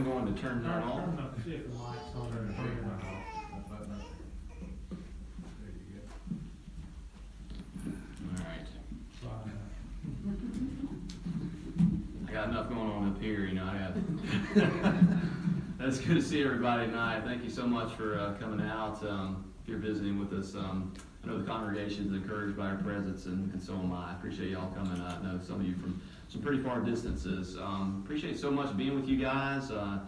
I'm going to turn that on. Got enough going on up here, you know. I have. That's good to see everybody tonight. Thank you so much for uh, coming out. Um, if you're visiting with us, um, I know the congregation is encouraged by our presence, and, and so am I. I appreciate y'all coming. I know some of you from some pretty far distances. Um, appreciate so much being with you guys. Uh,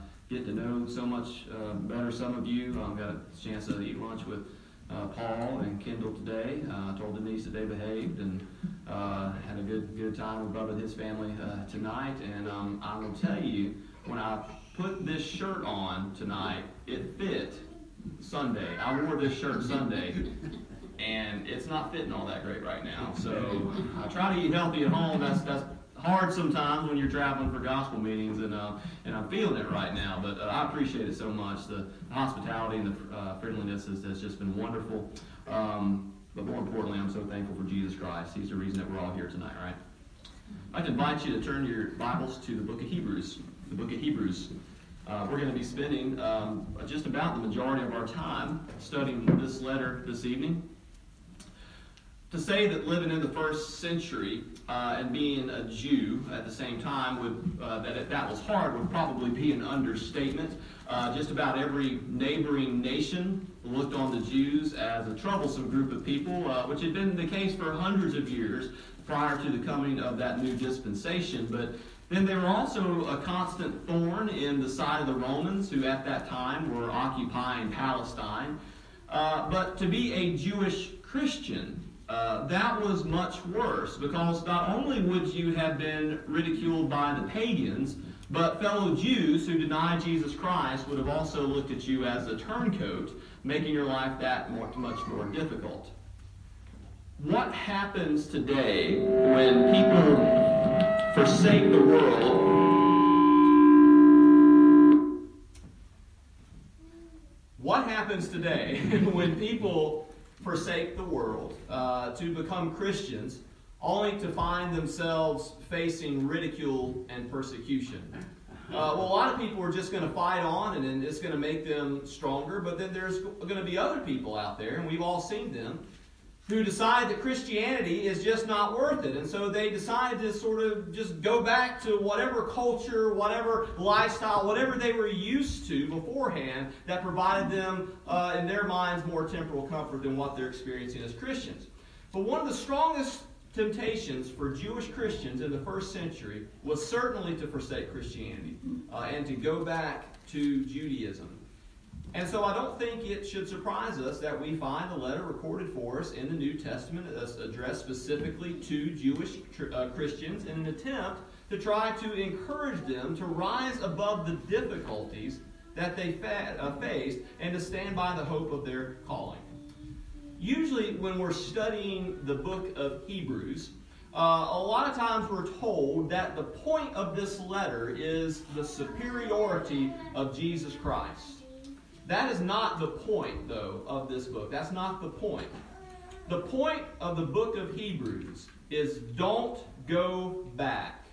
to know so much uh, better some of you. Um, got a chance to eat lunch with uh, Paul and Kendall today. Uh, told Denise that they behaved and uh, had a good good time with Bubba and his family uh, tonight. And um, I will tell you, when I put this shirt on tonight, it fit Sunday. I wore this shirt Sunday, and it's not fitting all that great right now. So I try to eat healthy at home. That's that's hard sometimes when you're traveling for gospel meetings, and uh, and I'm feeling it right now. But uh, I appreciate it so much. The, the hospitality and the uh, friendliness has, has just been wonderful. Um, but more importantly, I'm so thankful for Jesus Christ. He's the reason that we're all here tonight, right? I'd invite you to turn your Bibles to the book of Hebrews. The book of Hebrews. Uh, we're going to be spending um, just about the majority of our time studying this letter this evening. To say that living in the first century uh, and being a Jew at the same time would uh, that it, that was hard would probably be an understatement. Uh, just about every neighboring nation looked on the Jews as a troublesome group of people, uh, which had been the case for hundreds of years prior to the coming of that new dispensation. But then they were also a constant thorn in the side of the Romans, who at that time were occupying Palestine. Uh, but to be a Jewish Christian, uh, that was much worse because not only would you have been ridiculed by the pagans, but fellow Jews who denied Jesus Christ would have also looked at you as a turncoat, making your life that much more difficult. What happens today when people forsake the world what happens today when people forsake the world uh, to become Christians, only to find themselves facing ridicule and persecution. Uh, well, a lot of people are just going to fight on and, and it's going to make them stronger, but then there's going to be other people out there, and we've all seen them, who decide that Christianity is just not worth it. And so they decide to sort of just go back to whatever culture, whatever lifestyle, whatever they were used to beforehand that provided them, uh, in their minds, more temporal comfort than what they're experiencing as Christians. But one of the strongest temptations for Jewish Christians in the first century was certainly to forsake Christianity uh, and to go back to Judaism. And so I don't think it should surprise us that we find a letter recorded for us in the New Testament that's addressed specifically to Jewish uh, Christians in an attempt to try to encourage them to rise above the difficulties that they fa- uh, faced and to stand by the hope of their calling. Usually, when we're studying the book of Hebrews, uh, a lot of times we're told that the point of this letter is the superiority of Jesus Christ. That is not the point, though, of this book. That's not the point. The point of the book of Hebrews is don't go back.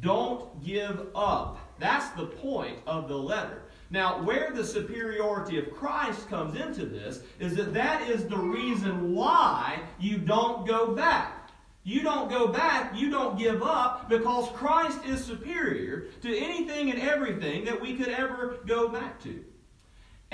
Don't give up. That's the point of the letter. Now, where the superiority of Christ comes into this is that that is the reason why you don't go back. You don't go back, you don't give up, because Christ is superior to anything and everything that we could ever go back to.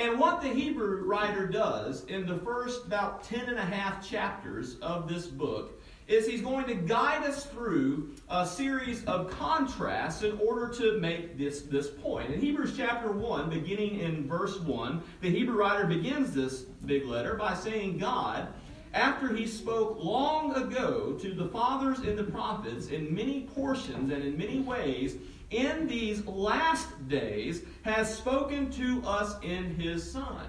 And what the Hebrew writer does in the first about ten and a half chapters of this book is he's going to guide us through a series of contrasts in order to make this, this point. In Hebrews chapter 1, beginning in verse 1, the Hebrew writer begins this big letter by saying, God, after he spoke long ago to the fathers and the prophets in many portions and in many ways, in these last days has spoken to us in his Son.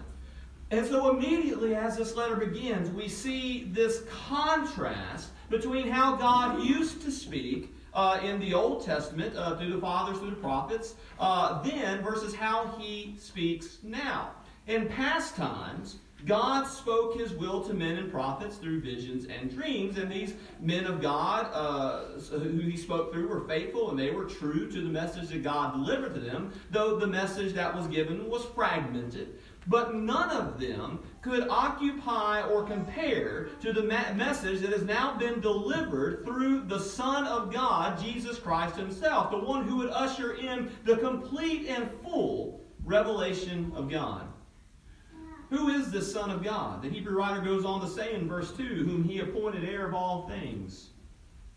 And so, immediately as this letter begins, we see this contrast between how God used to speak uh, in the Old Testament uh, through the fathers, through the prophets, uh, then versus how he speaks now. In past times, God spoke his will to men and prophets through visions and dreams, and these men of God uh, who he spoke through were faithful and they were true to the message that God delivered to them, though the message that was given was fragmented. But none of them could occupy or compare to the message that has now been delivered through the Son of God, Jesus Christ Himself, the one who would usher in the complete and full revelation of God. Who is the Son of God? The Hebrew writer goes on to say in verse 2 whom he appointed heir of all things,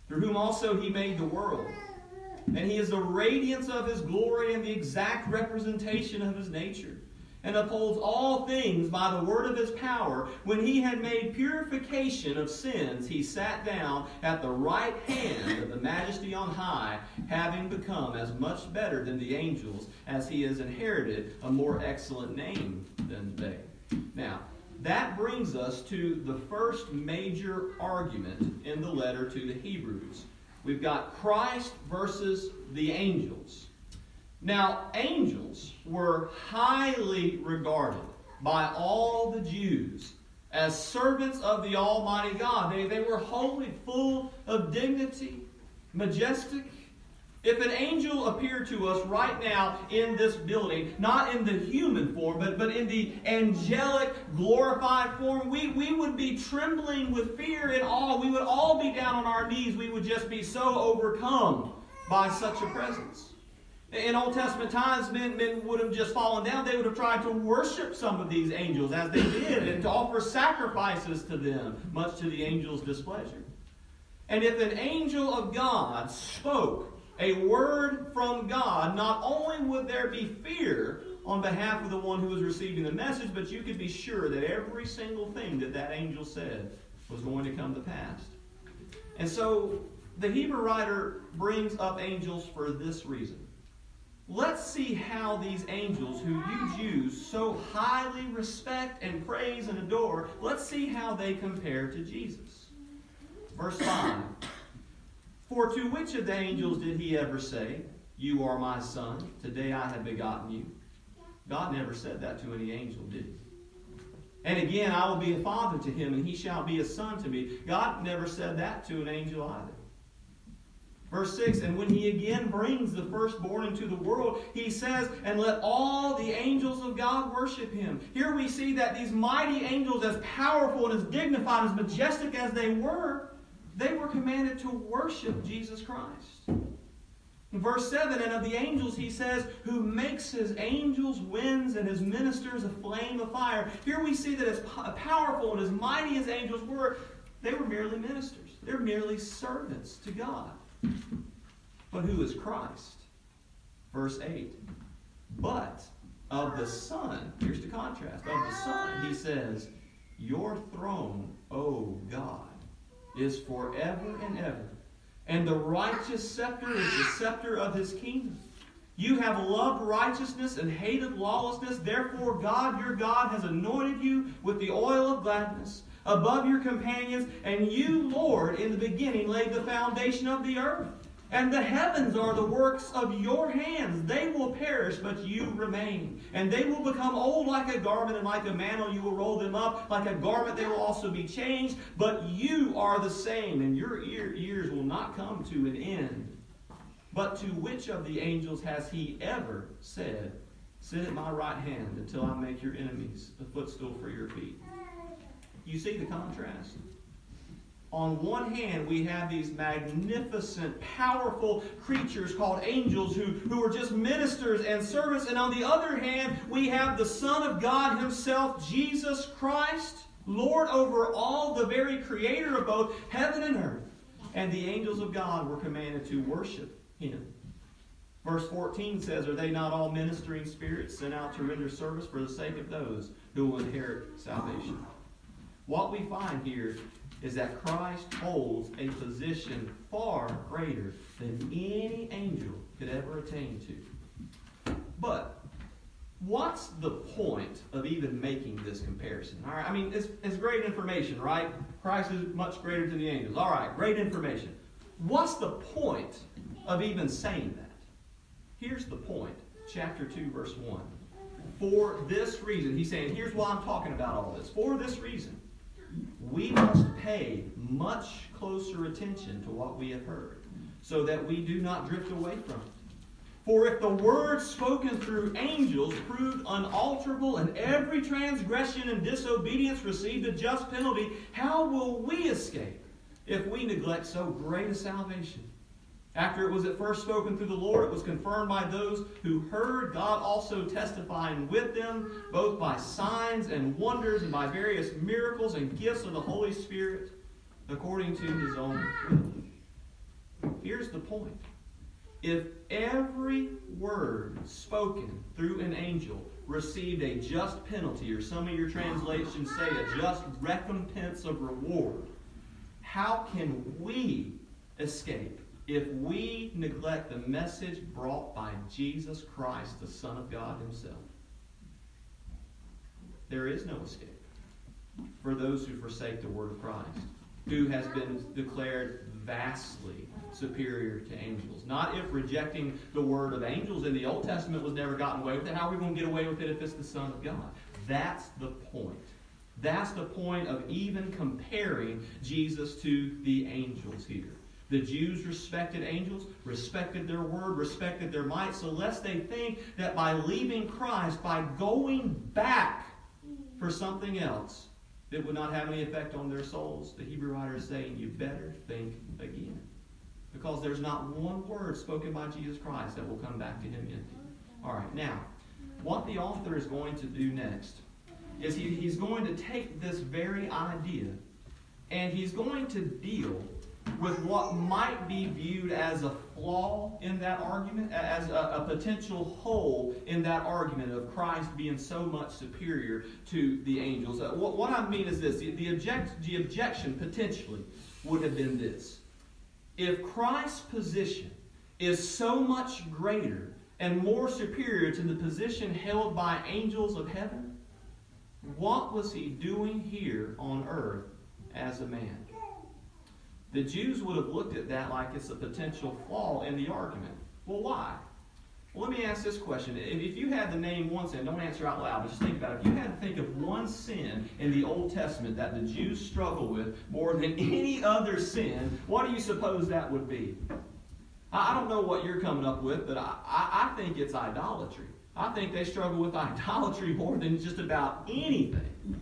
through whom also he made the world. And he is the radiance of his glory and the exact representation of his nature, and upholds all things by the word of his power. When he had made purification of sins, he sat down at the right hand of the majesty on high, having become as much better than the angels, as he has inherited a more excellent name than they. Now, that brings us to the first major argument in the letter to the Hebrews. We've got Christ versus the angels. Now, angels were highly regarded by all the Jews as servants of the Almighty God. They, they were wholly full of dignity, majestic, if an angel appeared to us right now in this building, not in the human form, but, but in the angelic, glorified form, we, we would be trembling with fear and awe. We would all be down on our knees. We would just be so overcome by such a presence. In Old Testament times, men, men would have just fallen down. They would have tried to worship some of these angels as they did and to offer sacrifices to them, much to the angel's displeasure. And if an angel of God spoke, a word from God, not only would there be fear on behalf of the one who was receiving the message, but you could be sure that every single thing that that angel said was going to come to pass. And so the Hebrew writer brings up angels for this reason. Let's see how these angels, who you Jews so highly respect and praise and adore, let's see how they compare to Jesus. Verse 5. For to which of the angels did he ever say, You are my son, today I have begotten you? God never said that to any angel, did he? And again, I will be a father to him, and he shall be a son to me. God never said that to an angel either. Verse 6 And when he again brings the firstborn into the world, he says, And let all the angels of God worship him. Here we see that these mighty angels, as powerful and as dignified, as majestic as they were, they were commanded to worship Jesus Christ. In verse 7, and of the angels he says, who makes his angels winds and his ministers a flame of fire. Here we see that as powerful and as mighty as angels were, they were merely ministers. They're merely servants to God. But who is Christ? Verse 8. But of the Son, here's the contrast. Of the Son, he says, Your throne, O God is forever and ever. And the righteous scepter is the scepter of his kingdom. You have loved righteousness and hated lawlessness. Therefore, God your God has anointed you with the oil of gladness above your companions. And you, Lord, in the beginning laid the foundation of the earth. And the heavens are the works of your hands. They will perish, but you remain. And they will become old like a garment, and like a mantle you will roll them up. Like a garment they will also be changed. But you are the same, and your years will not come to an end. But to which of the angels has he ever said, Sit at my right hand until I make your enemies a footstool for your feet? You see the contrast? On one hand, we have these magnificent, powerful creatures called angels who, who are just ministers and servants. And on the other hand, we have the Son of God Himself, Jesus Christ, Lord over all, the very creator of both heaven and earth. And the angels of God were commanded to worship Him. Verse 14 says, Are they not all ministering spirits sent out to render service for the sake of those who will inherit salvation? What we find here is that Christ holds a position far greater than any angel could ever attain to. But what's the point of even making this comparison? All right, I mean, it's, it's great information, right? Christ is much greater than the angels. All right, great information. What's the point of even saying that? Here's the point. Chapter 2, verse 1. For this reason, he's saying, here's why I'm talking about all this. For this reason, we must pay much closer attention to what we have heard, so that we do not drift away from it. For if the word spoken through angels proved unalterable, and every transgression and disobedience received a just penalty, how will we escape if we neglect so great a salvation? After it was at first spoken through the Lord, it was confirmed by those who heard, God also testifying with them, both by signs and wonders and by various miracles and gifts of the Holy Spirit, according to his own will. Here's the point. If every word spoken through an angel received a just penalty, or some of your translations say a just recompense of reward, how can we escape if we neglect the message brought by Jesus Christ, the Son of God Himself. There is no escape for those who forsake the Word of Christ, who has been declared vastly superior to angels. Not if rejecting the Word of angels in the Old Testament was never gotten away with it. How are we going to get away with it if it's the Son of God? That's the point. That's the point of even comparing Jesus to the angels here. The Jews respected angels, respected their word, respected their might, so lest they think that by leaving Christ, by going back for something else, it would not have any effect on their souls. The Hebrew writer is saying, you better think again. Because there's not one word spoken by Jesus Christ that will come back to him empty. All right, now, what the author is going to do next is he, he's going to take this very idea and he's going to deal with what might be viewed as a flaw in that argument, as a, a, potential hole in that argument of Christ being so much superior to the angels. Uh, what, what, I mean is this the, the, object, the objection potentially would have been this. If Christ's position is so much greater and more superior to the position held by angels of heaven, what was he doing here on earth as a man? The Jews would have looked at that like it's a potential flaw in the argument. Well, why? Well, let me ask this question. If you had to name one sin, don't answer out loud, but just think about it. If you had to think of one sin in the Old Testament that the Jews struggle with more than any other sin, what do you suppose that would be? I don't know what you're coming up with, but I, I, I think it's idolatry. I think they struggle with idolatry more than just about anything.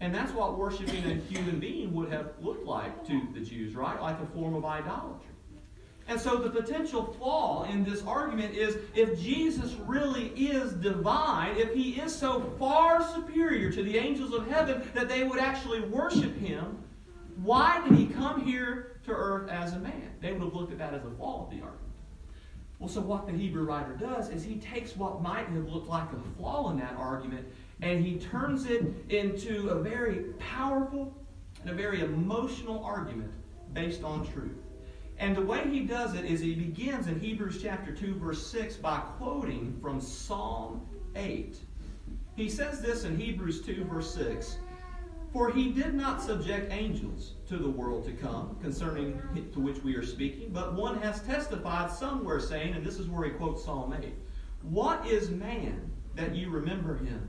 And that's what worshiping a human being would have looked like to the Jews, right? Like a form of idolatry. And so the potential flaw in this argument is if Jesus really is divine, if he is so far superior to the angels of heaven that they would actually worship him, why did he come here to earth as a man? They would have looked at that as a flaw of the argument. Well, so what the Hebrew writer does is he takes what might have looked like a flaw in that argument and he turns it into a very powerful and a very emotional argument based on truth. And the way he does it is he begins in Hebrews chapter 2, verse 6 by quoting from Psalm 8. He says this in Hebrews 2, verse 6 For he did not subject angels to the world to come, concerning to which we are speaking, but one has testified somewhere, saying, and this is where he quotes Psalm 8 What is man that you remember him?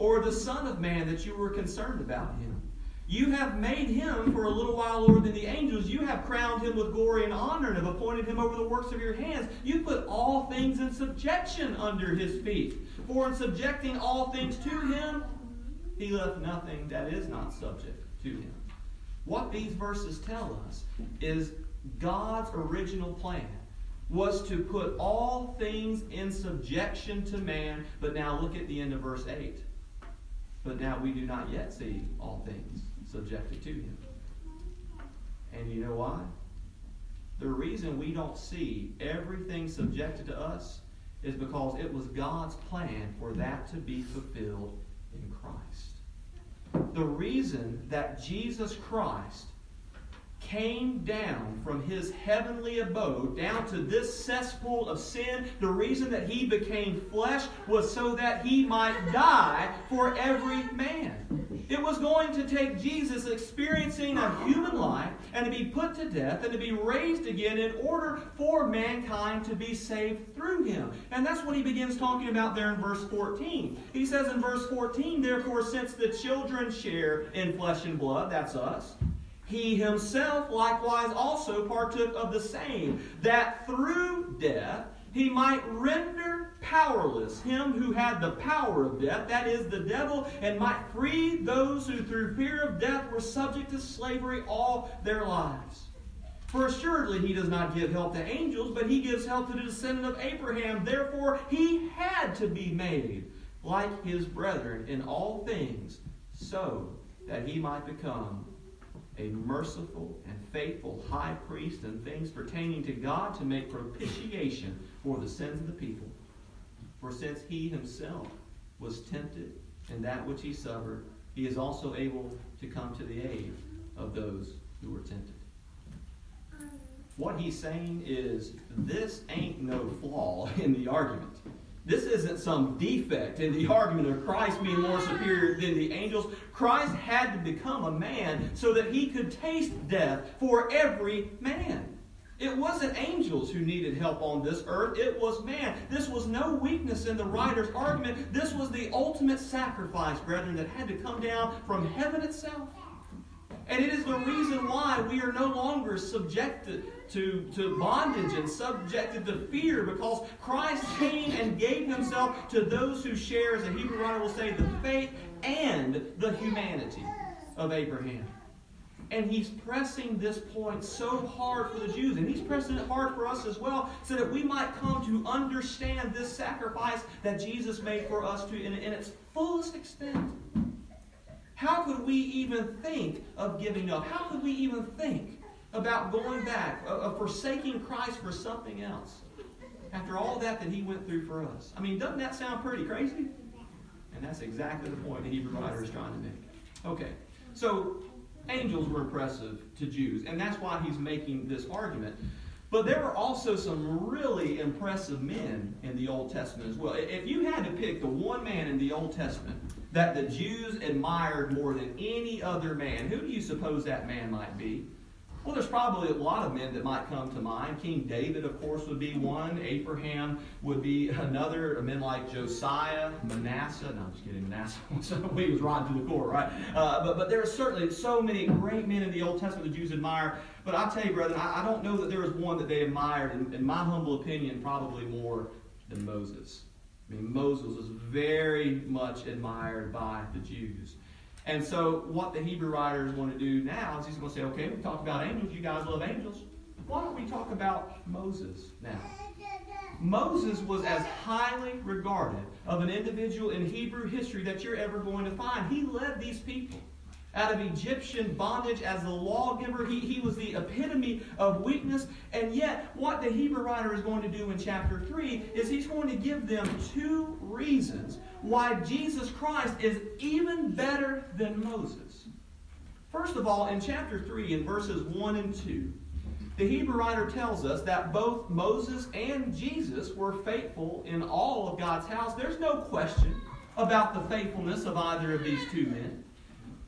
Or the Son of Man that you were concerned about him. You have made him for a little while lower than the angels. You have crowned him with glory and honor and have appointed him over the works of your hands. You put all things in subjection under his feet. For in subjecting all things to him, he left nothing that is not subject to him. What these verses tell us is God's original plan was to put all things in subjection to man. But now look at the end of verse 8 but now we do not yet see all things subjected to him. And you know why? The reason we don't see everything subjected to us is because it was God's plan for that to be fulfilled in Christ. The reason that Jesus Christ came down from his heavenly abode down to this cesspool of sin. The reason that he became flesh was so that he might die for every man. It was going to take Jesus experiencing a human life and to be put to death and to be raised again in order for mankind to be saved through him. And that's what he begins talking about there in verse 14. He says in verse 14, Therefore, since the children share in flesh and blood, that's us, he himself likewise also partook of the same, that through death he might render powerless him who had the power of death, that is, the devil, and might free those who through fear of death were subject to slavery all their lives. For assuredly he does not give help to angels, but he gives help to the descendant of Abraham. Therefore he had to be made like his brethren in all things, so that he might become a merciful and faithful high priest in things pertaining to God to make propitiation for the sins of the people. For since he himself was tempted in that which he suffered, he is also able to come to the aid of those who were tempted. What he's saying is this ain't no flaw in the argument. This isn't some defect in the argument of Christ being more superior than the angels. Christ had to become a man so that he could taste death for every man. It wasn't angels who needed help on this earth, it was man. This was no weakness in the writer's argument. This was the ultimate sacrifice, brethren, that had to come down from heaven itself. And it is the reason why we are no longer subjected to, to bondage and subjected to fear because Christ came and gave himself to those who share, as the Hebrew writer will say, the faith and the humanity of Abraham. And he's pressing this point so hard for the Jews, and he's pressing it hard for us as well, so that we might come to understand this sacrifice that Jesus made for us to in, in its fullest extent. How could we even think of giving up? How could we even think about going back, of forsaking Christ for something else? After all that that he went through for us. I mean, doesn't that sound pretty crazy? And that's exactly the point the Hebrew writer is trying to make. Okay, so angels were impressive to Jews, and that's why he's making this argument. But there were also some really impressive men in the Old Testament as well. If you had to pick the one man in the Old Testament that the Jews admired more than any other man, who do you suppose that man might be? Well, there's probably a lot of men that might come to mind. King David, of course, would be one. Abraham would be another. Men like Josiah, Manasseh. No, I'm just kidding. Manasseh he was rotten to the core, right? Uh, but but there are certainly so many great men in the Old Testament the Jews admire. But I tell you, brethren, I, I don't know that there was one that they admired. In, in my humble opinion, probably more than Moses. I mean, Moses was very much admired by the Jews. And so, what the Hebrew writers want to do now is he's going to say, okay, we talked about angels. You guys love angels. Why don't we talk about Moses now? Moses was as highly regarded of an individual in Hebrew history that you're ever going to find. He led these people out of Egyptian bondage as the lawgiver. He, he was the epitome of weakness. And yet, what the Hebrew writer is going to do in chapter 3 is he's going to give them two reasons why Jesus Christ is even better than Moses. First of all, in chapter 3, in verses 1 and 2, the Hebrew writer tells us that both Moses and Jesus were faithful in all of God's house. There's no question about the faithfulness of either of these two men.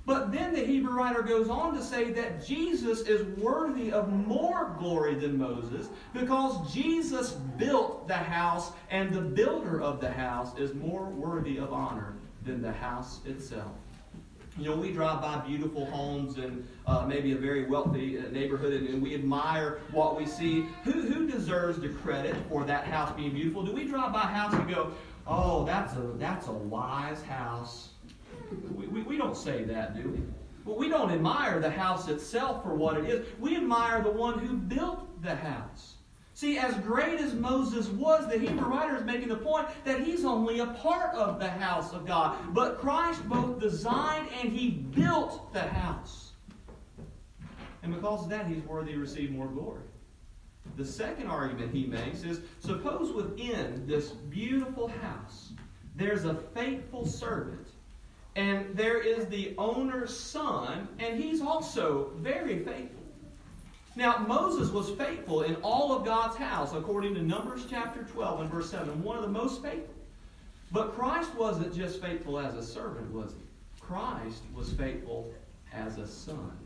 But then the Hebrew writer goes on to say that Jesus is worthy of more glory than Moses because Jesus built the house, and the builder of the house is more worthy of honor than the house itself. You know, we drive by beautiful homes and uh, maybe a very wealthy uh, neighborhood, and, and, we admire what we see. Who, who deserves the credit for that house being beautiful? Do we drive by a house and go, "Oh, that's a that's a wise ho"? We, we, we don't say that, do we? Well, we don't admire the house itself for what it is. We admire the one who built the house. See, as great as Moses was, the Hebrew writer is making the point that he's only a part of the house of God. But Christ both designed and he built the house. And because of that, he's worthy to receive more glory. The second argument he makes is suppose within this beautiful house there's a faithful servant and there is the owner's son, and he's also very faithful. Now, Moses was faithful in all of God's house, according to Numbers chapter 12 and verse 7, one of the most faithful. But Christ wasn't just faithful as a servant, was he? Christ was faithful as a son,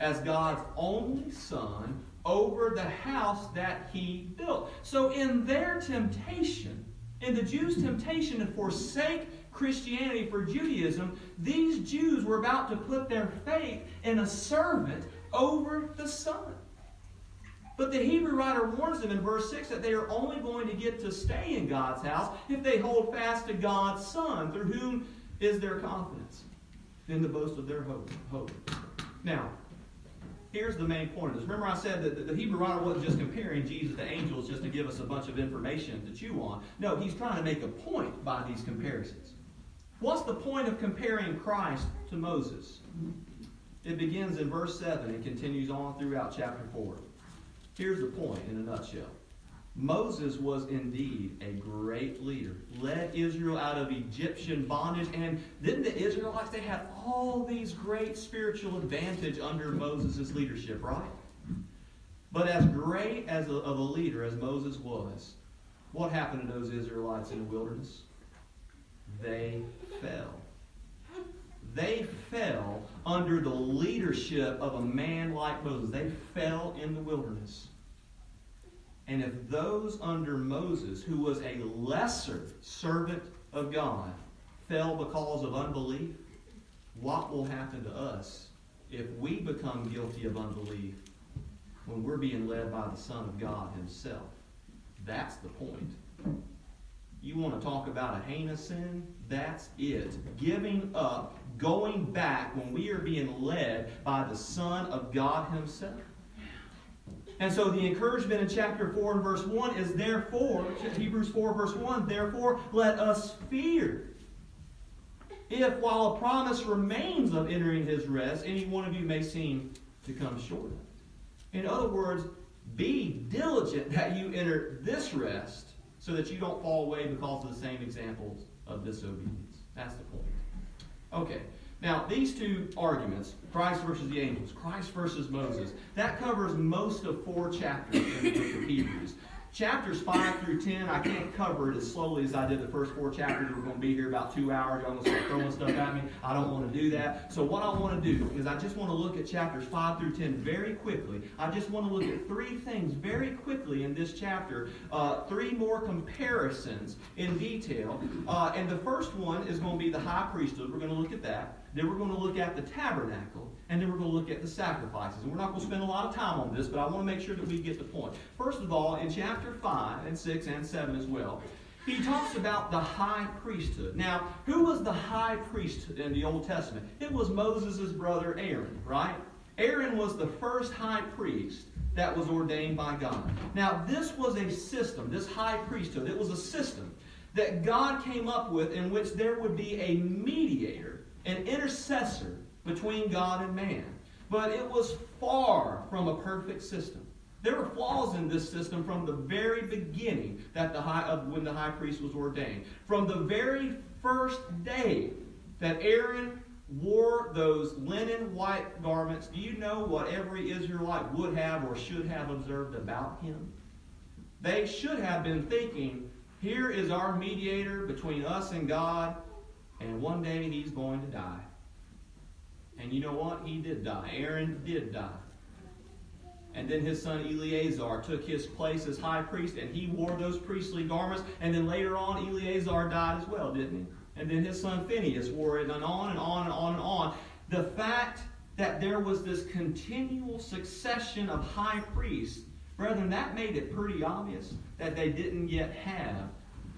as God's only son over the house that he built. So, in their temptation, in the Jews' temptation to forsake Christianity for Judaism, these Jews were about to put their faith in a servant over the Son. But the Hebrew writer warns them in verse 6 that they are only going to get to stay in God's house if they hold fast to God's Son, through whom is their confidence in the boast of their hope. hope. Now, here's the main point of this. Remember, I said that the Hebrew writer wasn't just comparing Jesus to angels just to give us a bunch of information to chew on. No, he's trying to make a point by these comparisons. What's the point of comparing Christ to Moses? It begins in verse 7 and continues on throughout chapter 4. Here's the point in a nutshell Moses was indeed a great leader, led Israel out of Egyptian bondage, and didn't the Israelites, they had all these great spiritual advantage under Moses' leadership, right? But as great as a, of a leader as Moses was, what happened to those Israelites in the wilderness? They fell. They fell under the leadership of a man like Moses. They fell in the wilderness. And if those under Moses, who was a lesser servant of God, fell because of unbelief, what will happen to us if we become guilty of unbelief when we're being led by the Son of God Himself? That's the point. You want to talk about a heinous sin? That's it. Giving up, going back when we are being led by the Son of God Himself. And so the encouragement in chapter 4 and verse 1 is therefore, Hebrews 4 verse 1, therefore let us fear. If while a promise remains of entering his rest, any one of you may seem to come short. In other words, be diligent that you enter this rest so that you don't fall away because of the same examples of disobedience. That's the point. Okay. Now, these two arguments, Christ versus the angels, Christ versus Moses, that covers most of four chapters in the book of Hebrews. Chapters 5 through 10, I can't cover it as slowly as I did the first four chapters. We're going to be here about two hours. Y'all going to start throwing stuff at me. I don't want to do that. So, what I want to do is I just want to look at chapters 5 through 10 very quickly. I just want to look at three things very quickly in this chapter, uh, three more comparisons in detail. Uh, and the first one is going to be the high priesthood. We're going to look at that. Then we're going to look at the tabernacle, and then we're going to look at the sacrifices. And we're not going to spend a lot of time on this, but I want to make sure that we get the point. First of all, in chapter 5 and 6 and 7 as well, he talks about the high priesthood. Now, who was the high priest in the Old Testament? It was Moses' brother Aaron, right? Aaron was the first high priest that was ordained by God. Now, this was a system, this high priesthood, it was a system that God came up with in which there would be a mediator an intercessor between God and man. But it was far from a perfect system. There were flaws in this system from the very beginning that the high, of when the high priest was ordained. From the very first day that Aaron wore those linen white garments, do you know what every Israelite would have or should have observed about him? They should have been thinking, here is our mediator between us and God. And one day he's going to die. And you know what? He did die. Aaron did die. And then his son Eleazar took his place as high priest, and he wore those priestly garments. And then later on, Eleazar died as well, didn't he? And then his son Phinehas wore it, and on and on and on and on. The fact that there was this continual succession of high priests, brethren, that made it pretty obvious that they didn't yet have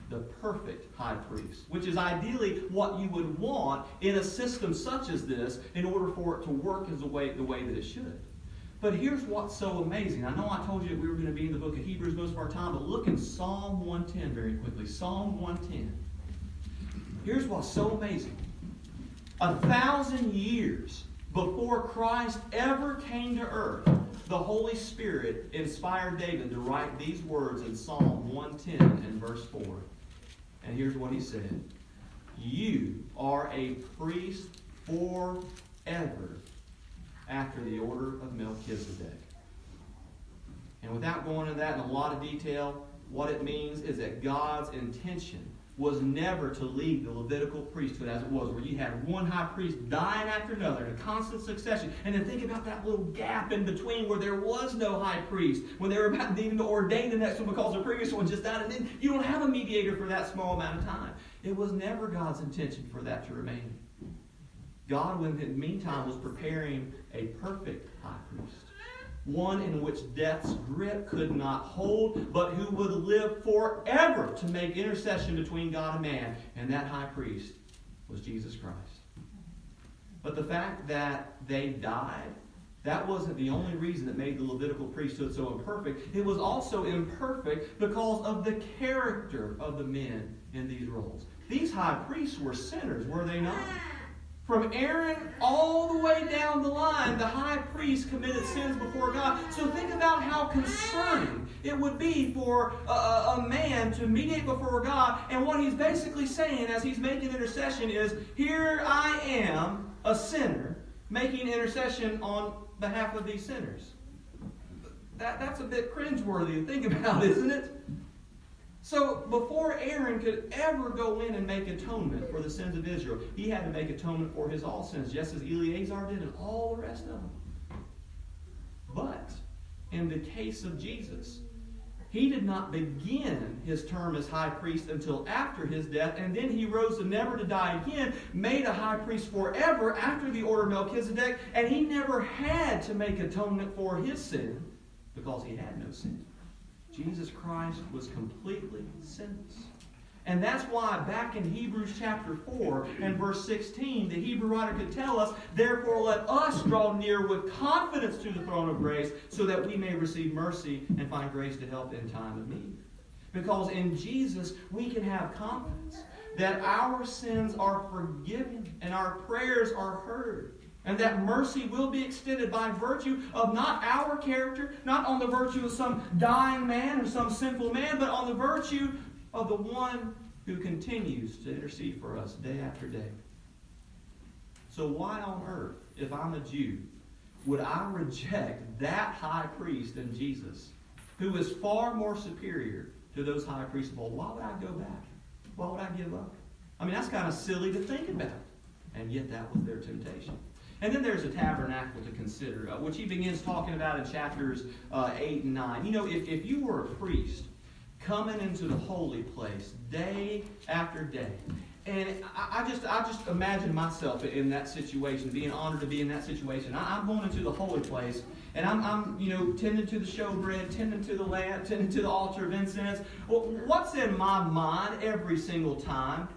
the perfect high priest, which is ideally what you would want in a system such as this in order for it to work as the way, the way that it should. But here's what's so amazing. I know I told you that we were going to be in the book of Hebrews most of our time, but look in Psalm 110 very quickly. Psalm 110. Here's what's so amazing. A thousand years before Christ ever came to earth, the Holy Spirit inspired David to write these words in Psalm 110 and verse 4. And here's what he said You are a priest forever after the order of Melchizedek. And without going into that in a lot of detail, what it means is that God's intention was never to leave the Levitical priesthood as it was, where you had one high priest dying after another in a constant succession. And then think about that little gap in between where there was no high priest, when they were about needing to ordain the next one because the previous one just died, and then you don't have a mediator for that small amount of time. It was never God's intention for that to remain. God, in the meantime, was preparing a perfect high priest one in which death's grip could not hold, but who would live forever to make intercession between God and man. And that high priest was Jesus Christ. But the fact that they died, that wasn't the only reason that made the Levitical priesthood so imperfect. It was also imperfect because of the character of the men in these roles. These high priests were sinners, were they not? From Aaron all the way down the line, the high priest committed sins before God. So think about how concerning it would be for a, a, man to mediate before God. And what he's basically saying as he's making intercession is, Here I am, a sinner, making intercession on behalf of these sinners. That, that's a bit cringeworthy to think about, isn't it? So before Aaron could ever go in and make atonement for the sins of Israel, he had to make atonement for his all sins, just as Eleazar did and all the rest of them. But in the case of Jesus, he did not begin his term as high priest until after his death, and then he rose to never to die again, made a high priest forever after the order of Melchizedek, and he never had to make atonement for his sin because he had no sin. Jesus Christ was completely sinless. And that's why back in Hebrews chapter 4 and verse 16, the Hebrew writer could tell us, Therefore let us draw near with confidence to the throne of grace, so that we may receive mercy and find grace to help in time of need. Because in Jesus, we can have confidence that our sins are forgiven and our prayers are heard and that mercy will be extended by virtue of not our character, not on the virtue of some dying man or some sinful man, but on the virtue of the one who continues to intercede for us day after day. So, why on earth, if I'm a Jew, would I reject that high priest than Jesus, who is far more superior to those high priests of old? Why would I go back? Why would I give up? I mean, that's kind of silly to think about. And yet, that was their temptation. And then there's a tabernacle to consider, uh, which he begins talking about in chapters uh, 8 and 9. You know, if, if you were a priest coming into the holy place day after day, and I, I just I just imagine myself in that situation, being honored to be in that situation. I, am going into the holy place, and I'm, I'm you know tending to the showbread, tending to the lamp, tending to the altar of incense. Well, what's in my mind every single time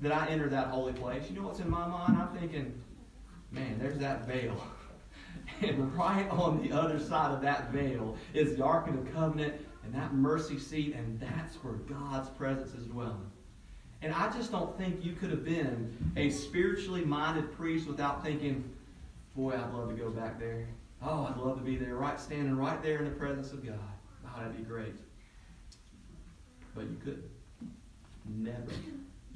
that I enter that holy place? You know what's in my mind? I'm thinking, man, there's that veil. And right on the other side of that veil is the Ark of the Covenant and that mercy seat, and that's where God's presence is dwelling. And I just don't think you could have been a spiritually minded priest without thinking, boy, I'd love to go back there. Oh, I'd love to be there, right, standing right there in the presence of God. Oh, that'd be great. But you couldn't. Never.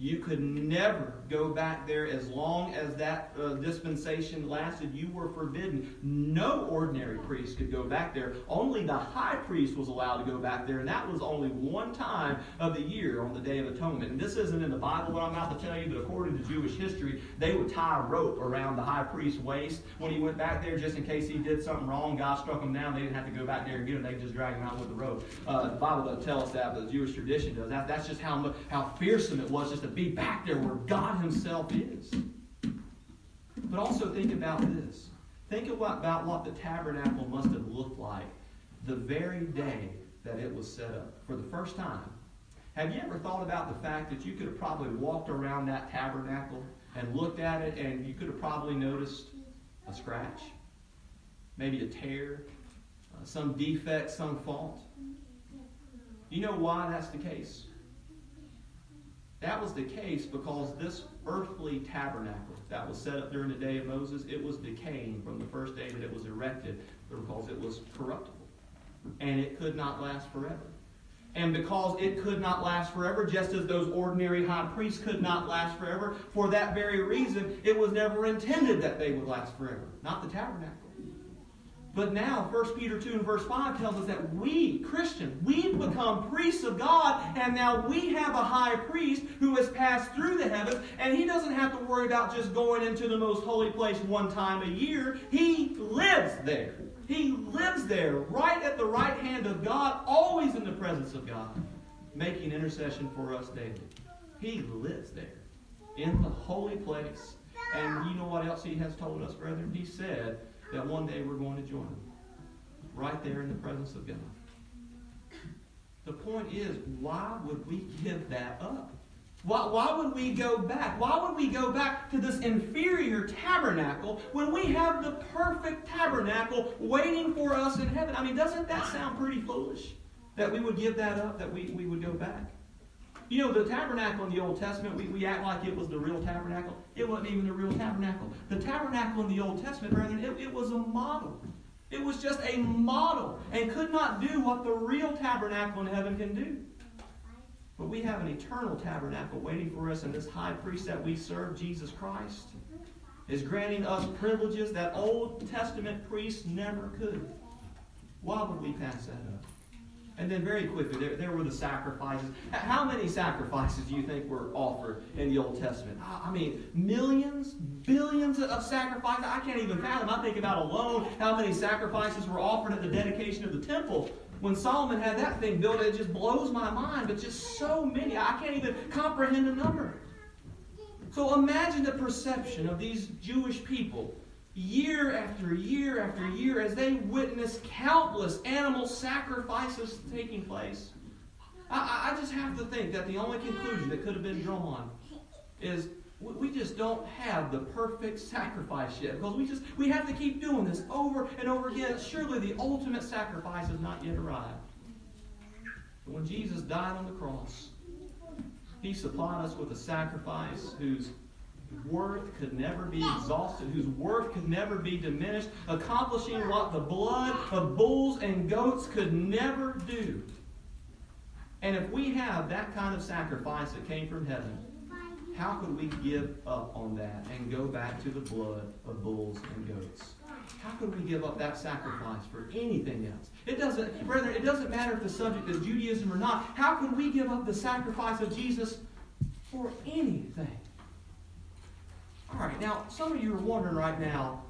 You could never go back there as long as that uh, dispensation lasted. You were forbidden. No ordinary priest could go back there. Only the high priest was allowed to go back there, and that was only one time of the year on the Day of Atonement. And this isn't in the Bible what I'm about to tell you, but according to Jewish history, they would tie a rope around the high priest's waist when he went back there just in case he did something wrong. God struck him down. They didn't have to go back there and get him. They just drag him out with the rope. Uh, the Bible doesn't tell us that, but the Jewish tradition does. That, that's just how, how fearsome it was just to be back there where God Himself is. But also think about this. Think about what the tabernacle must have looked like the very day that it was set up for the first time. Have you ever thought about the fact that you could have probably walked around that tabernacle and looked at it and you could have probably noticed a scratch, maybe a tear, uh, some defect, some fault? You know why that's the case? That was the case because this earthly tabernacle that was set up during the day of Moses, it was decaying from the first day that it was erected because it was corruptible. And it could not last forever. And because it could not last forever, just as those ordinary high priests could not last forever, for that very reason, it was never intended that they would last forever. Not the tabernacle. But now, 1 Peter 2 and verse 5 tells us that we, Christians, we've become priests of God, and now we have a high priest who has passed through the heavens, and he doesn't have to worry about just going into the most holy place one time a year. He lives there. He lives there, right at the right hand of God, always in the presence of God, making intercession for us daily. He lives there, in the holy place. And you know what else he has told us, brethren? He said, that one day we're going to join him. Right there in the presence of God. The point is, why would we give that up? Why, why would we go back? Why would we go back to this inferior tabernacle when we have the perfect tabernacle waiting for us in heaven? I mean, doesn't that sound pretty foolish? That we would give that up, that we, we would go back? You know, the tabernacle in the Old Testament, we, we act like it was the real tabernacle. It wasn't even the real tabernacle. The tabernacle in the Old Testament, brethren, it, it was a model. It was just a model and could not do what the real tabernacle in heaven can do. But we have an eternal tabernacle waiting for us, and this high priest that we serve, Jesus Christ, is granting us privileges that Old Testament priests never could. Why would we pass that up? And then very quickly, there, there were the sacrifices. How many sacrifices do you think were offered in the Old Testament? I mean, millions, billions of sacrifices. I can't even fathom. I think about alone how many sacrifices were offered at the dedication of the temple. When Solomon had that thing built, it just blows my mind, but just so many. I can't even comprehend the number. So imagine the perception of these Jewish people year after year after year as they witness countless animal sacrifices taking place. I, I, just have to think that the only conclusion that could have been drawn is we just don't have the perfect sacrifice yet because we just we have to keep doing this over and over again surely the ultimate sacrifice has not yet arrived but when jesus died on the cross he supplied us with a sacrifice whose worth could never be exhausted, whose worth could never be diminished, accomplishing what the blood of bulls and goats could never do. And if we have that kind of sacrifice that came from heaven, how could we give up on that and go back to the blood of bulls and goats? How could we give up that sacrifice for anything else? It doesn't, brethren, it doesn't matter if the subject is Judaism or not. How could we give up the sacrifice of Jesus for anything? All right, now some of you are wondering right now,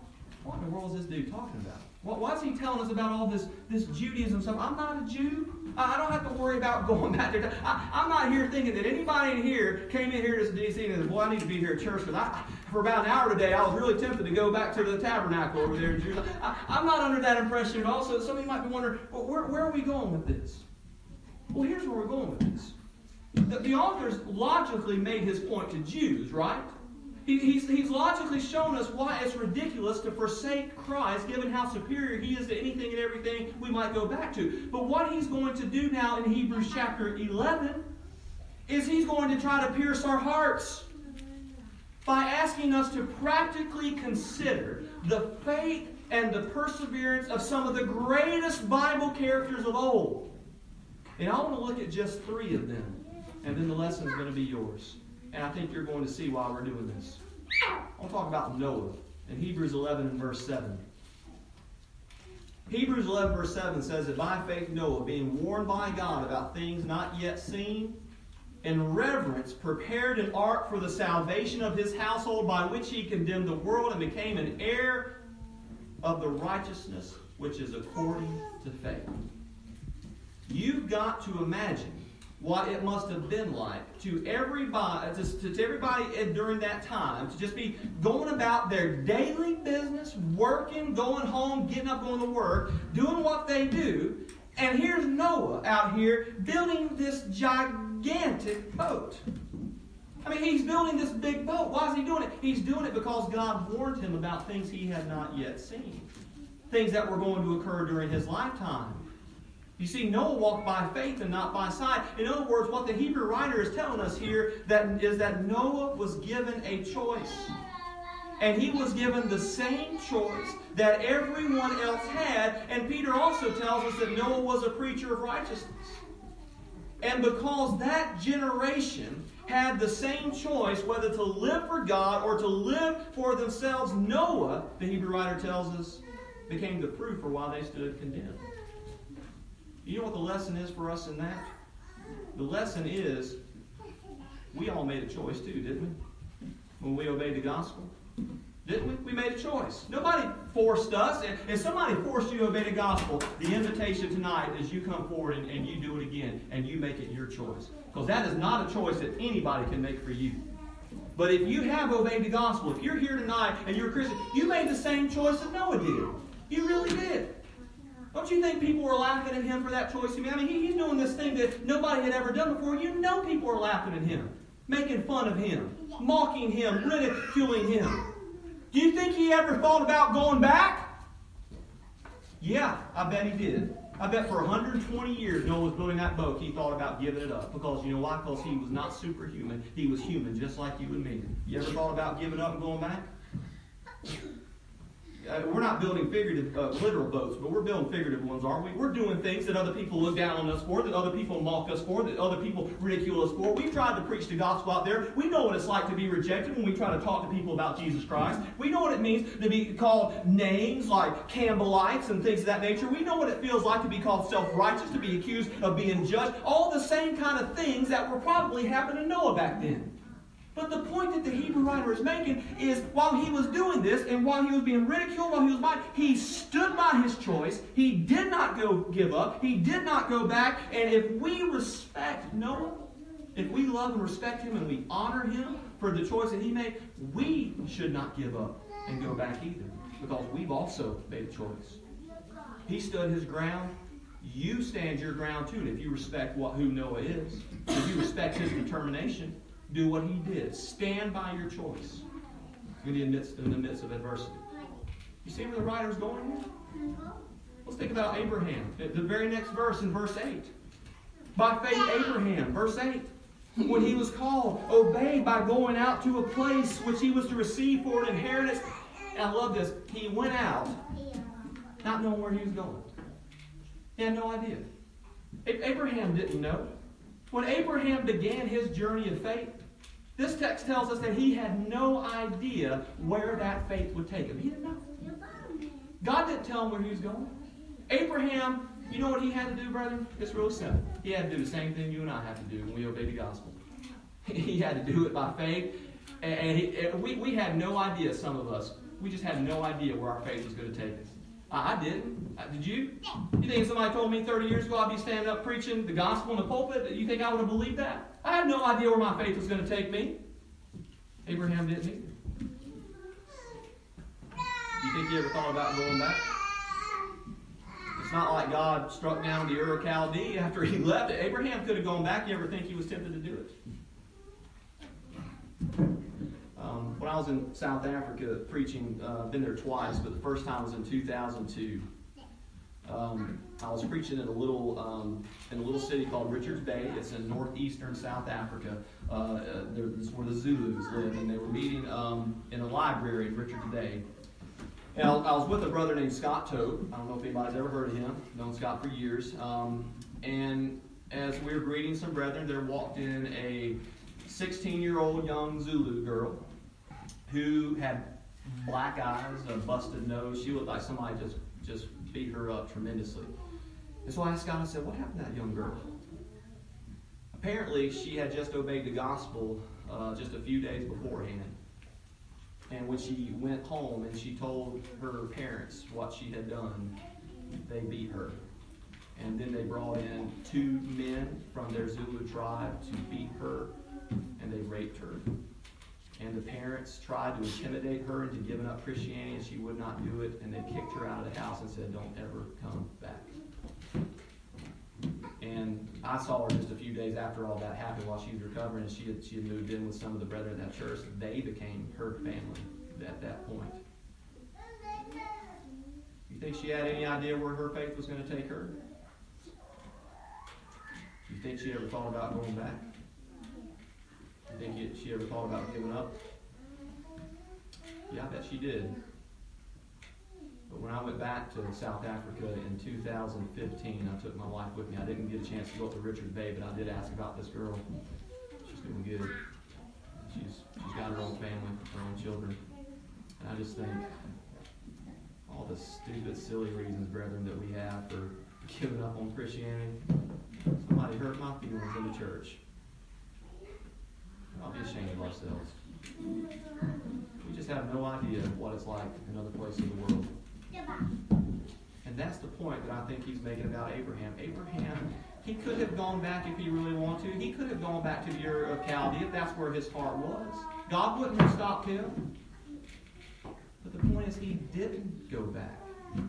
what in the world is this dude talking about? Why is he telling us about all this, this Judaism stuff? I'm not a Jew. I don't have to worry about going back there. I, am not here thinking that anybody in here came in here to DC and said, boy, I need to be here at church because I, for about an hour today, I was really tempted to go back to the tabernacle over there in. I, am not under that impression at all. So some of you might be wondering, well, where, where are we going with this? Well, here's where we're going with this. The, the authors logically made his point to Jews, right? He, he's, he's logically shown us why it's ridiculous to forsake Christ, given how superior he is to anything and everything we might go back to. But what he's going to do now in Hebrews chapter 11 is he's going to try to pierce our hearts by asking us to practically consider the faith and the perseverance of some of the greatest Bible characters of old. And I want to look at just three of them, and then the lesson is going to be yours. And I think you're going to see why we're doing this. I want to talk about Noah in Hebrews 11 and verse 7. Hebrews 11 verse 7 says that by faith Noah, being warned by God about things not yet seen, in reverence prepared an ark for the salvation of his household by which he condemned the world and became an heir of the righteousness which is according to faith. You've got to imagine what it must have been like to everybody, to, to everybody during that time to just be going about their daily business, working, going home, getting up, going to work, doing what they do. And here's Noah out here building this gigantic boat. I mean, he's building this big boat. Why is he doing it? He's doing it because God warned him about things he had not yet seen, things that were going to occur during his lifetime. You see, Noah walked by faith and not by sight. In other words, what the Hebrew writer is telling us here that is that Noah was given a choice. And he was given the same choice that everyone else had. And Peter also tells us that Noah was a preacher of righteousness. And because that generation had the same choice whether to live for God or to live for themselves, Noah, the Hebrew writer tells us, became the proof for why they stood condemned. You know what the lesson is for us in that? The lesson is we all made a choice too, didn't we? When we obeyed the gospel. Didn't we? We made a choice. Nobody forced us. If somebody forced you to obey the gospel, the invitation tonight is you come forward and, and you do it again and you make it your choice. Because that is not a choice that anybody can make for you. But if you have obeyed the gospel, if you're here tonight and you're a Christian, you made the same choice that Noah did. You really did. Don't you think people were laughing at him for that choice? I mean, he's doing this thing that nobody had ever done before. You know people are laughing at him, making fun of him, mocking him, ridiculing him. Do you think he ever thought about going back? Yeah, I bet he did. I bet for 120 years Noah was building that boat, he thought about giving it up. Because you know why? Because he was not superhuman. He was human, just like you and me. You ever thought about giving up and going back? Uh, we're not building figurative, uh, literal boats, but we're building figurative ones, aren't we? We're doing things that other people look down on us for, that other people mock us for, that other people ridicule us for. We've tried to preach the gospel out there. We know what it's like to be rejected when we try to talk to people about Jesus Christ. We know what it means to be called names like Campbellites and things of that nature. We know what it feels like to be called self-righteous, to be accused of being judged. All the same kind of things that were probably happening to Noah back then. But the point that the Hebrew writer is making is while he was doing this and while he was being ridiculed, while he was mocked, he stood by his choice. He did not go give up. He did not go back. And if we respect Noah, if we love and respect him and we honor him for the choice that he made, we should not give up and go back either. Because we've also made a choice. He stood his ground. You stand your ground too. And if you respect what who Noah is, if you respect his determination, do what he did. Stand by your choice in the midst, in the midst of adversity. You see where the writer's going here? Let's think about Abraham. The very next verse in verse 8. By faith, Abraham, verse 8, when he was called, obeyed by going out to a place which he was to receive for an inheritance. And I love this. He went out not knowing where he was going. He had no idea. Abraham didn't know. When Abraham began his journey of faith, this text tells us that he had no idea where that faith would take him. He didn't know. God didn't tell him where he was going. Abraham, you know what he had to do, brother? It's real simple. He had to do the same thing you and I have to do when we obey the gospel. He had to do it by faith. And he, we, we had no idea, some of us, we just had no idea where our faith was going to take us. I, I didn't. Uh, did you? You think somebody told me 30 years ago I'd be standing up preaching the gospel in the pulpit? You think I would have believed that? I had no idea where my faith was going to take me. Abraham didn't either. You think he ever thought about going back? It's not like God struck down the Ur of Chaldee after he left. it. Abraham could have gone back. You ever think he was tempted to do it? Um, when I was in South Africa preaching, uh, been there twice, but the first time was in 2002. Um, I was preaching in a little um, in a little city called Richards Bay. It's in northeastern South Africa. Uh, uh, is where the Zulus live, and they were meeting um, in a library in Richards Bay. And I, was with a brother named Scott Tope. I don't know if anybody's ever heard of him. Known Scott for years. Um, and as we were greeting some brethren, there walked in a 16-year-old young Zulu girl who had black eyes, a busted nose. She looked like somebody just just beat her up tremendously. And so I asked Scott, I said, what happened to that young girl? Apparently, she had just obeyed the gospel uh, just a few days beforehand. And when she went home and she told her parents what she had done, they beat her. And then they brought in two men from their Zulu tribe to beat her, and they raped her. And the parents tried to intimidate her into giving up Christianity, and she would not do it. And they kicked her out of the house and said, Don't ever come back. And I saw her just a few days after all that happened while she was recovering, and she had, she had moved in with some of the brethren in that church. They became her family at that point. You think she had any idea where her faith was going to take her? You think she ever thought about going back? Think she ever thought about giving up? Yeah, I bet she did. But when I went back to South Africa in 2015, I took my wife with me. I didn't get a chance to go up to Richards Bay, but I did ask about this girl. She's doing good. She's she's got her own family, her own children. And I just think, all the stupid, silly reasons, brethren, that we have for giving up on Christianity. Somebody hurt my feelings in the church. I'll be ashamed of ourselves. We just have no idea what it's like in other places of the world. And that's the point that I think he's making about Abraham. Abraham, he could have gone back if he really wanted to. He could have gone back to the Ur of Chaldea if that's where his heart was. God wouldn't have stopped him. But the point is, he didn't go back.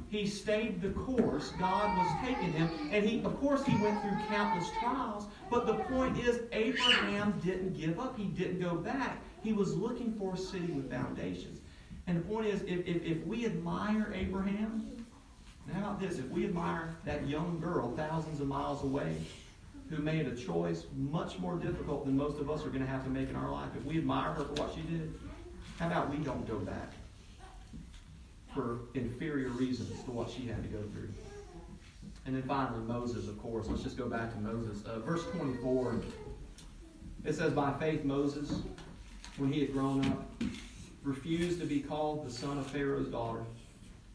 He stayed the course God was taking him. And he, of course, he went through countless trials. But the point is, Abraham didn't give up. He didn't go back. He was looking for a city with foundations. And the point is, if, if, if we admire Abraham, how about this? If we admire that young girl thousands of miles away who made a choice much more difficult than most of us are going to have to make in our life, if we admire her for what she did, how about we don't go back for inferior reasons to what she had to go through? And then finally, Moses, of course. Let's just go back to Moses. Uh, verse 24. It says, By faith, Moses, when he had grown up, refused to be called the son of Pharaoh's daughter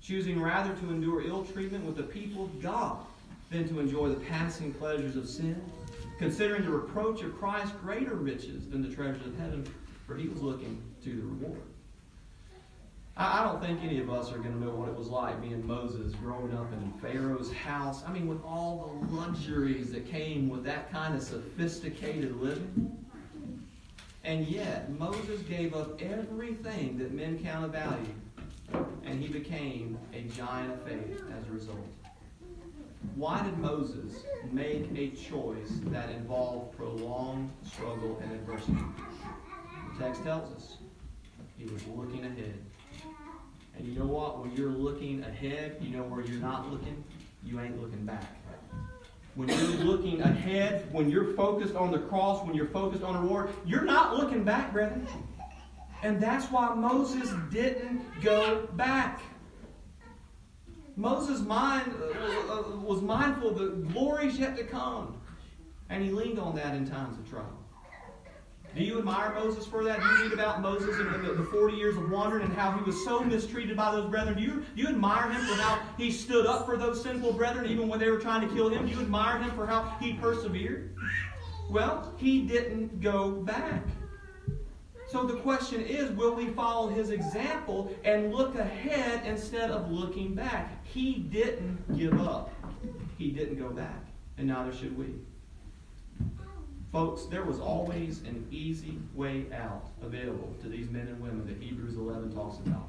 choosing rather to endure ill treatment with the people of God than to enjoy the passing pleasures of sin, considering the reproach of Christ greater riches than the treasures of heaven, for he was looking to the reward. I, I don't think any of us are going to know what it was like being Moses growing up in Pharaoh's house. I mean, with all the luxuries that came with that kind of sophisticated living. And yet, Moses gave up everything that men count value and he became a giant of faith as a result. Why did Moses make a choice that involved prolonged struggle and adversity? The text tells us he was looking ahead. And you know what? When you're looking ahead, you know where you're not looking? You ain't looking back. When you're looking ahead, when you're focused on the cross, when you're focused on reward, you're not looking back, brethren. And that's why Moses didn't go back. Moses' mind uh, uh, was mindful of the glories yet to come. And he leaned on that in times of trouble. Do you admire Moses for that? Do you read about Moses and the, the 40 years of wandering and how he was so mistreated by those brethren? Do you, do you admire him for how he stood up for those sinful brethren even when they were trying to kill him? Do you admire him for how he persevered? Well, he didn't go back. So the question is will we follow his example and look ahead instead of looking back? He didn't give up, he didn't go back, and neither should we. Folks, there was always an easy way out available to these men and women that Hebrews 11 talks about.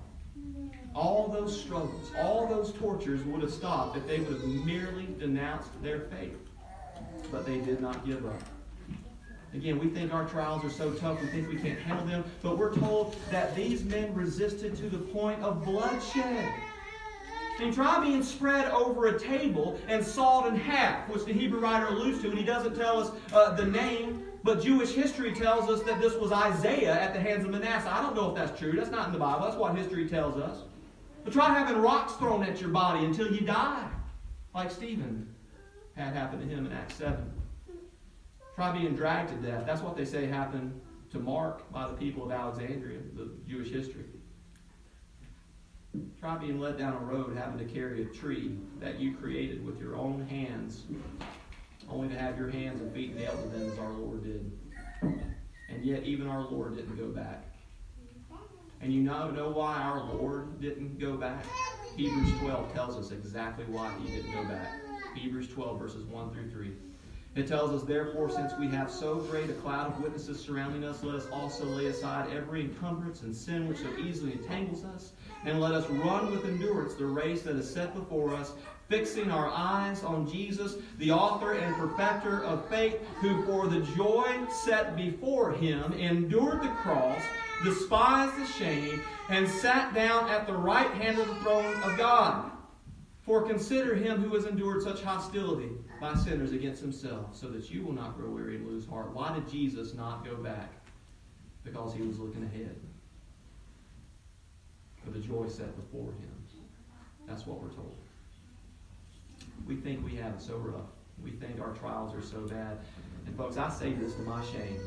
All those struggles, all those tortures would have stopped if they would have merely denounced their faith. But they did not give up. Again, we think our trials are so tough, we think we can't handle them, but we're told that these men resisted to the point of bloodshed. And try being spread over a table and sawed in half, which the Hebrew writer alludes to, and he doesn't tell us uh, the name, but Jewish history tells us that this was Isaiah at the hands of Manasseh. I don't know if that's true. That's not in the Bible. That's what history tells us. But try having rocks thrown at your body until you die, like Stephen had happened to him in Acts 7. Try being dragged to death. That's what they say happened to Mark by the people of Alexandria, the Jewish history. Try being led down a road having to carry a tree that you created with your own hands, only to have your hands and feet nailed to them as our Lord did. And yet, even our Lord didn't go back. And you know, know why our Lord didn't go back? Hebrews 12 tells us exactly why he didn't go back. Hebrews 12, verses 1 through 3. It tells us, therefore, since we have so great a cloud of witnesses surrounding us, let us also lay aside every encumbrance and sin which so easily entangles us, and let us run with endurance the race that is set before us, fixing our eyes on Jesus, the author and perfecter of faith, who for the joy set before him endured the cross, despised the shame, and sat down at the right hand of the throne of God. For consider him who has endured such hostility by sinners against himself, so that you will not grow weary and lose heart. Why did Jesus not go back? Because he was looking ahead for the joy set before him. That's what we're told. We think we have it so rough. We think our trials are so bad. And folks, I say this to my shame.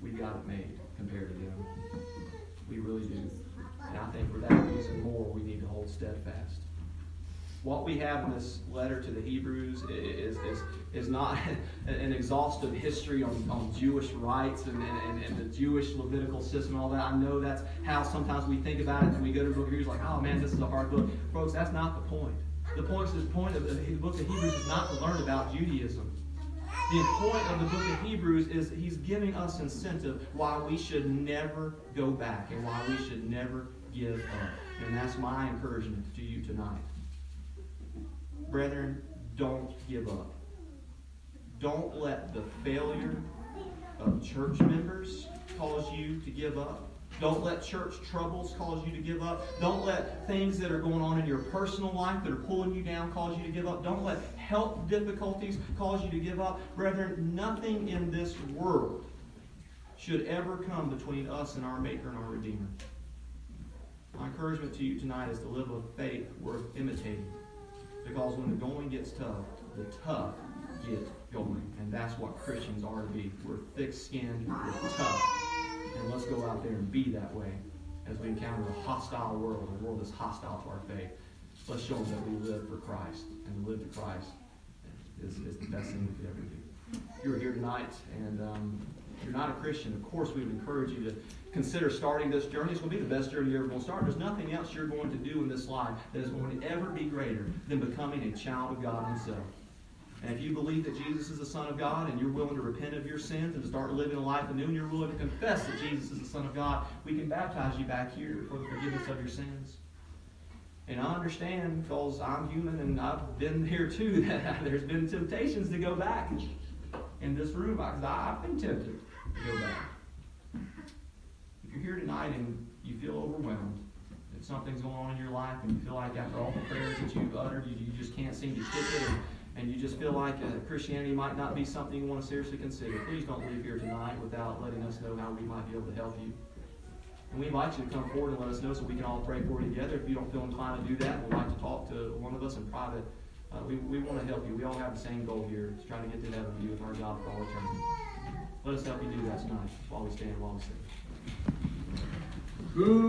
we've got it made compared to them. We really do. And I think for that reason more, we need to hold steadfast. What we have in this letter to the Hebrews is, is, is not an exhaustive history on, on Jewish rites and, and, and the Jewish Levitical system and all that. I know that's how sometimes we think about it and we go to the book of Hebrews like, oh man, this is a hard book. Folks, that's not the point. The point, the point of the book of Hebrews is not to learn about Judaism. The point of the book of Hebrews is he's giving us incentive why we should never go back and why we should never give up. And that's my encouragement to you tonight. Brethren, don't give up. Don't let the failure of church members cause you to give up. Don't let church troubles cause you to give up. Don't let things that are going on in your personal life that are pulling you down cause you to give up. Don't let health difficulties cause you to give up. Brethren, nothing in this world should ever come between us and our Maker and our Redeemer. My encouragement to you tonight is to live a faith worth imitating. Because when the going gets tough, the tough get going. And that's what Christians are to be. We're thick skinned, we're tough. And let's go out there and be that way as we encounter a hostile world, a world that's hostile to our faith. Let's show them that we live for Christ. And to live to Christ is, is the best thing we could ever do. If you're here tonight and um, if you're not a Christian, of course we would encourage you to consider starting this journey. It's going to be the best journey you're ever going to start. There's nothing else you're going to do in this life that is going to ever be greater than becoming a child of God Himself. And if you believe that Jesus is the Son of God and you're willing to repent of your sins and to start living a life anew and you're willing to confess that Jesus is the Son of God, we can baptize you back here for the forgiveness of your sins. And I understand because I'm human and I've been here too that there's been temptations to go back in this room because I've been tempted to go back. If you're here tonight and you feel overwhelmed, that something's going on in your life and you feel like after all the prayers that you've uttered, you, you just can't seem to kick it and, and you just feel like uh, Christianity might not be something you want to seriously consider, please don't leave here tonight without letting us know how we might be able to help you. And we invite you to come forward and let us know so we can all pray for you together. If you don't feel inclined to do that, we'd like to talk to one of us in private. Uh, we, we want to help you. We all have the same goal here. It's trying to get to heaven with you with our God for all eternity. Let us help you do that tonight while we stand, while we sing. Who